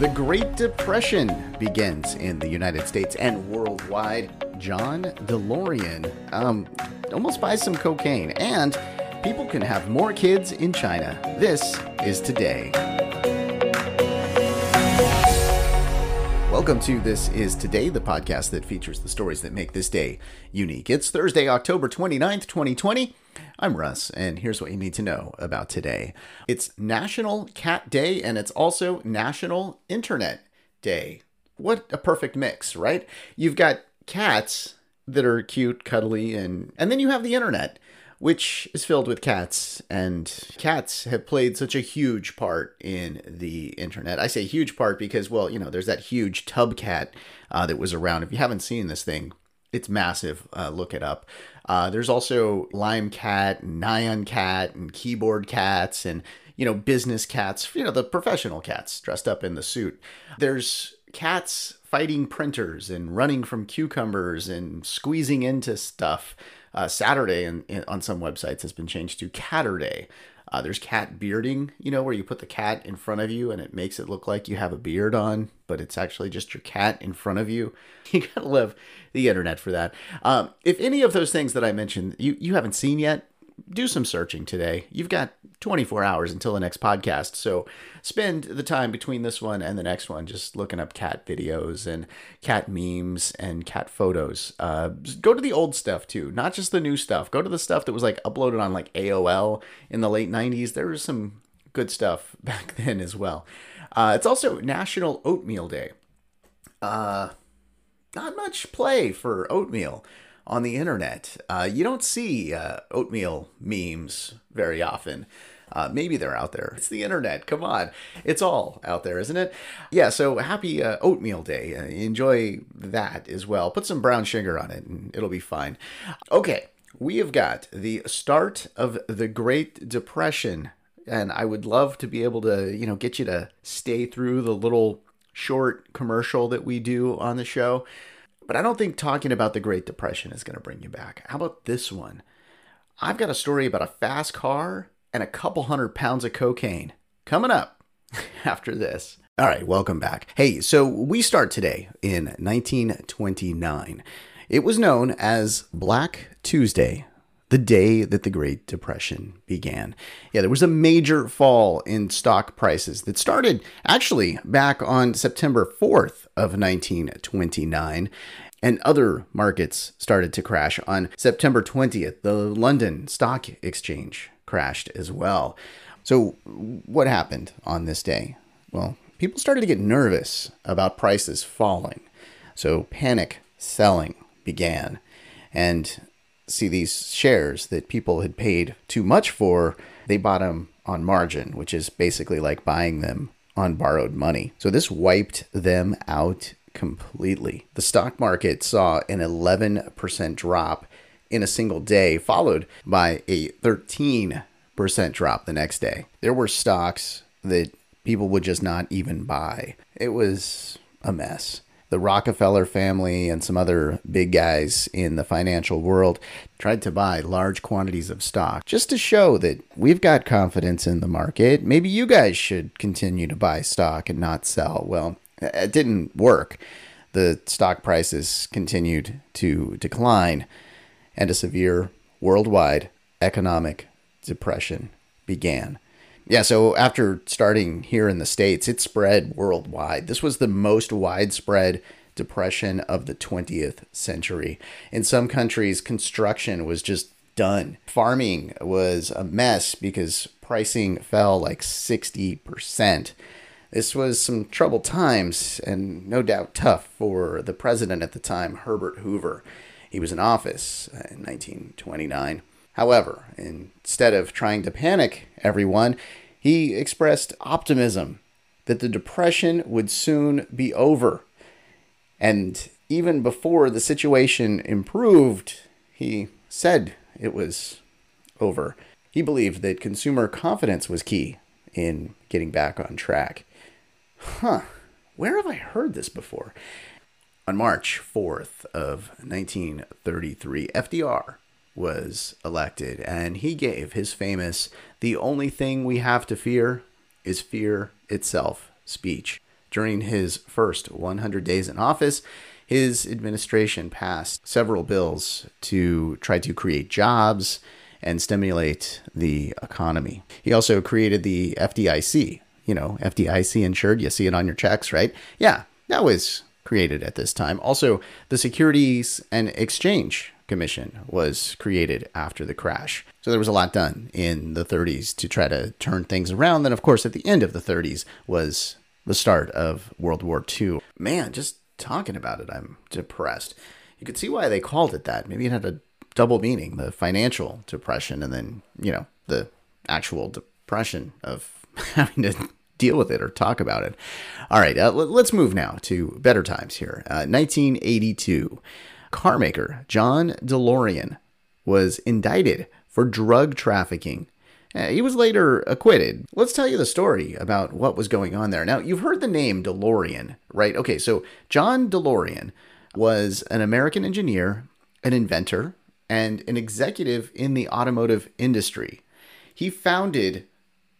The Great Depression begins in the United States and worldwide. John DeLorean um, almost buys some cocaine, and people can have more kids in China. This is today. Welcome to This Is Today, the podcast that features the stories that make this day unique. It's Thursday, October 29th, 2020. I'm Russ, and here's what you need to know about today. It's National Cat Day, and it's also National Internet Day. What a perfect mix, right? You've got cats that are cute, cuddly, and and then you have the internet which is filled with cats, and cats have played such a huge part in the internet. I say huge part because, well, you know, there's that huge tub cat uh, that was around. If you haven't seen this thing, it's massive. Uh, look it up. Uh, there's also Lime Cat, and Nyan Cat, and Keyboard Cats, and you know, business cats. You know, the professional cats dressed up in the suit. There's cats fighting printers and running from cucumbers and squeezing into stuff uh, Saturday in, in, on some websites has been changed to Caturday. Uh, there's cat bearding, you know, where you put the cat in front of you and it makes it look like you have a beard on, but it's actually just your cat in front of you. You gotta love the internet for that. Um, if any of those things that I mentioned you, you haven't seen yet, do some searching today. You've got 24 hours until the next podcast. So spend the time between this one and the next one just looking up cat videos and cat memes and cat photos. Uh, go to the old stuff too, not just the new stuff. Go to the stuff that was like uploaded on like AOL in the late 90s. There was some good stuff back then as well. Uh, it's also National Oatmeal Day. Uh, not much play for oatmeal on the internet. Uh, you don't see uh, oatmeal memes very often. Uh, maybe they're out there. It's the internet. Come on. It's all out there, isn't it? Yeah, so happy uh, oatmeal day. Uh, enjoy that as well. Put some brown sugar on it and it'll be fine. Okay, we have got the start of the Great Depression. And I would love to be able to, you know, get you to stay through the little short commercial that we do on the show. But I don't think talking about the Great Depression is going to bring you back. How about this one? I've got a story about a fast car and a couple hundred pounds of cocaine coming up after this. All right, welcome back. Hey, so we start today in 1929. It was known as Black Tuesday the day that the Great Depression began. Yeah, there was a major fall in stock prices that started actually back on September 4th of 1929 and other markets started to crash on September 20th. The London Stock Exchange crashed as well. So, what happened on this day? Well, people started to get nervous about prices falling. So, panic selling began. And see these shares that people had paid too much for, they bought them on margin, which is basically like buying them on borrowed money. So this wiped them out completely. The stock market saw an 11% drop in a single day, followed by a 13% drop the next day. There were stocks that people would just not even buy. It was a mess the Rockefeller family and some other big guys in the financial world tried to buy large quantities of stock just to show that we've got confidence in the market. Maybe you guys should continue to buy stock and not sell. Well, it didn't work. The stock prices continued to decline, and a severe worldwide economic depression began. Yeah, so after starting here in the States, it spread worldwide. This was the most widespread depression of the 20th century. In some countries, construction was just done. Farming was a mess because pricing fell like 60%. This was some troubled times and no doubt tough for the president at the time, Herbert Hoover. He was in office in 1929. However, instead of trying to panic everyone, he expressed optimism that the Depression would soon be over. And even before the situation improved, he said it was over. He believed that consumer confidence was key in getting back on track. Huh, where have I heard this before? On March 4th of 1933, FDR was elected, and he gave his famous The Only Thing We Have to Fear is Fear Itself speech. During his first 100 days in office, his administration passed several bills to try to create jobs and stimulate the economy. He also created the FDIC, you know, FDIC insured. You see it on your checks, right? Yeah, that was created at this time. Also, the Securities and Exchange Commission was created after the crash. So there was a lot done in the 30s to try to turn things around. Then, of course, at the end of the 30s was the start of World War II. Man, just talking about it, I'm depressed. You could see why they called it that. Maybe it had a double meaning the financial depression and then, you know, the actual depression of having to deal with it or talk about it. All right, uh, let's move now to better times here. Uh, 1982, carmaker John DeLorean was indicted for drug trafficking uh, he was later acquitted. Let's tell you the story about what was going on there. Now, you've heard the name DeLorean, right? Okay, so John DeLorean was an American engineer, an inventor, and an executive in the automotive industry. He founded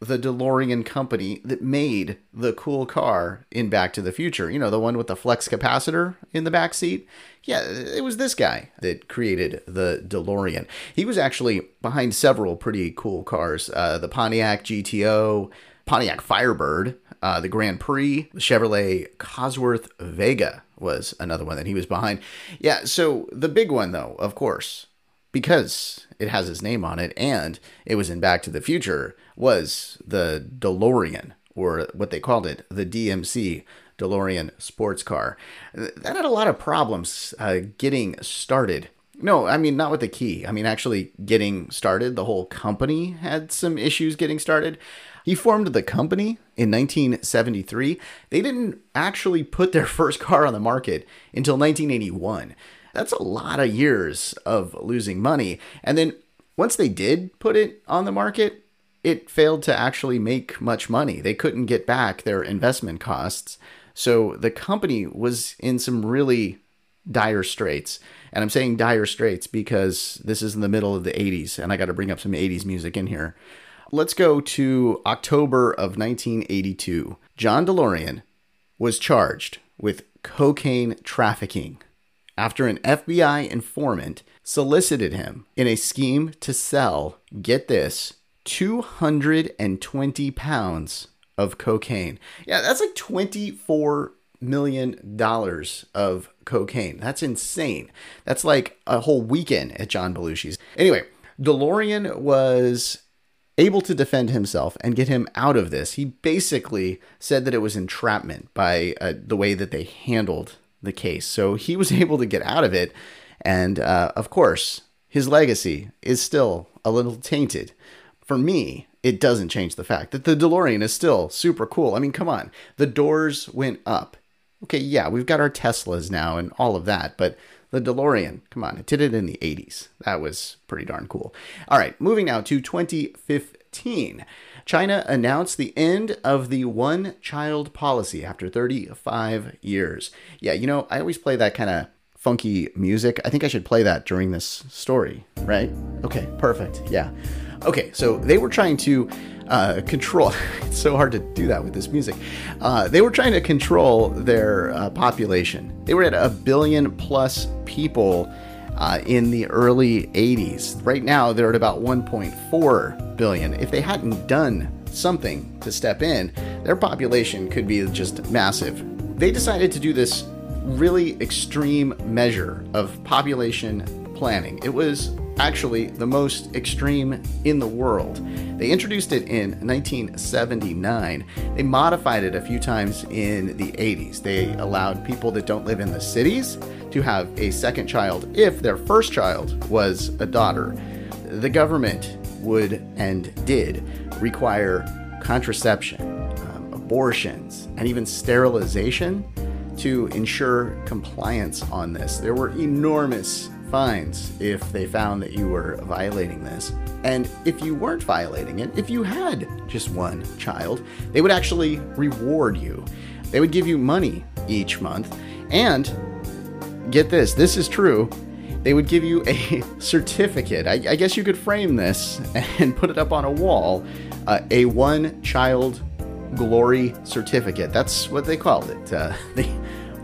the DeLorean company that made the cool car in Back to the Future. You know, the one with the flux capacitor in the back seat. Yeah, it was this guy that created the DeLorean. He was actually behind several pretty cool cars uh, the Pontiac GTO, Pontiac Firebird, uh, the Grand Prix, the Chevrolet Cosworth Vega was another one that he was behind. Yeah, so the big one, though, of course, because it has his name on it and it was in Back to the Future, was the DeLorean, or what they called it, the DMC DeLorean sports car. That had a lot of problems uh, getting started. No, I mean, not with the key. I mean, actually getting started. The whole company had some issues getting started. He formed the company in 1973. They didn't actually put their first car on the market until 1981. That's a lot of years of losing money. And then once they did put it on the market, it failed to actually make much money. They couldn't get back their investment costs. So the company was in some really dire straits. And I'm saying dire straits because this is in the middle of the 80s, and I got to bring up some 80s music in here. Let's go to October of 1982. John DeLorean was charged with cocaine trafficking after an FBI informant solicited him in a scheme to sell, get this, 220 pounds of cocaine. Yeah, that's like 24 million dollars of cocaine. That's insane. That's like a whole weekend at John Belushi's. Anyway, DeLorean was able to defend himself and get him out of this. He basically said that it was entrapment by uh, the way that they handled the case. So he was able to get out of it. And uh, of course, his legacy is still a little tainted. For me, it doesn't change the fact that the DeLorean is still super cool. I mean, come on. The doors went up. Okay, yeah, we've got our Teslas now and all of that, but the DeLorean, come on, it did it in the 80s. That was pretty darn cool. All right, moving now to 2015. China announced the end of the one child policy after 35 years. Yeah, you know, I always play that kind of funky music. I think I should play that during this story, right? Okay, perfect. Yeah. Okay, so they were trying to uh, control. it's so hard to do that with this music. Uh, they were trying to control their uh, population. They were at a billion plus people uh, in the early 80s. Right now, they're at about 1.4 billion. If they hadn't done something to step in, their population could be just massive. They decided to do this really extreme measure of population planning. It was actually the most extreme in the world. They introduced it in 1979. They modified it a few times in the 80s. They allowed people that don't live in the cities to have a second child if their first child was a daughter. The government would and did require contraception, um, abortions, and even sterilization to ensure compliance on this. There were enormous fines if they found that you were violating this. And if you weren't violating it, if you had just one child, they would actually reward you. They would give you money each month and get this, this is true. They would give you a certificate. I, I guess you could frame this and put it up on a wall. Uh, a one child glory certificate. That's what they called it. Uh, the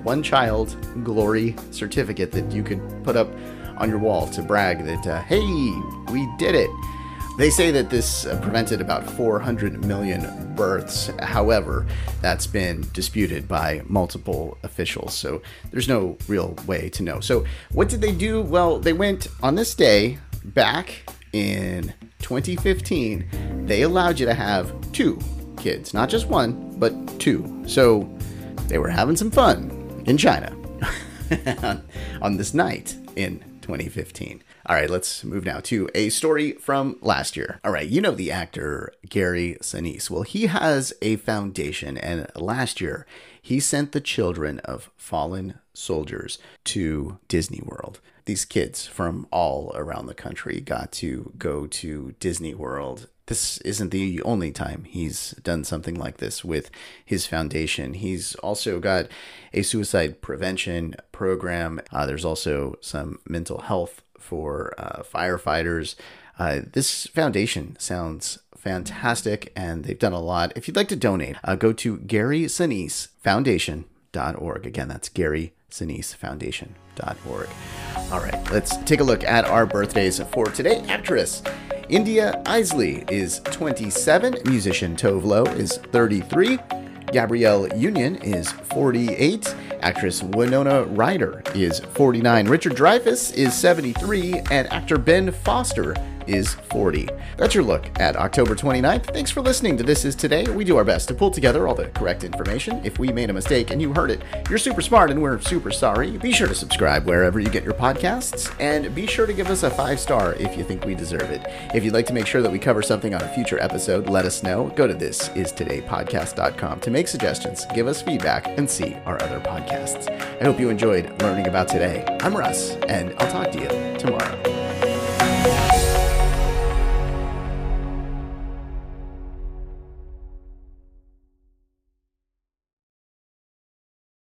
one child glory certificate that you could put up on your wall to brag that, uh, hey, we did it. They say that this uh, prevented about 400 million births. However, that's been disputed by multiple officials, so there's no real way to know. So, what did they do? Well, they went on this day back in 2015. They allowed you to have two kids, not just one, but two. So, they were having some fun in China on this night in 2015. All right, let's move now to a story from last year. All right, you know the actor Gary Sinise. Well, he has a foundation, and last year he sent the children of fallen soldiers to Disney World. These kids from all around the country got to go to Disney World this isn't the only time he's done something like this with his foundation. He's also got a suicide prevention program. Uh, there's also some mental health for uh, firefighters. Uh, this foundation sounds fantastic and they've done a lot. If you'd like to donate, uh, go to Gary Sinise Foundation.org. Again, that's Gary Sinise. All right, let's take a look at our birthdays for today. Actress India Eisley is 27, musician Tove Lo is 33, Gabrielle Union is 48. Actress Winona Ryder is 49. Richard Dreyfuss is 73. And actor Ben Foster is 40. That's your look at October 29th. Thanks for listening to This Is Today. We do our best to pull together all the correct information. If we made a mistake and you heard it, you're super smart and we're super sorry. Be sure to subscribe wherever you get your podcasts and be sure to give us a five star if you think we deserve it. If you'd like to make sure that we cover something on a future episode, let us know. Go to thisistodaypodcast.com to make suggestions, give us feedback, and see our other podcasts. I hope you enjoyed learning about today. I'm Russ, and I'll talk to you tomorrow.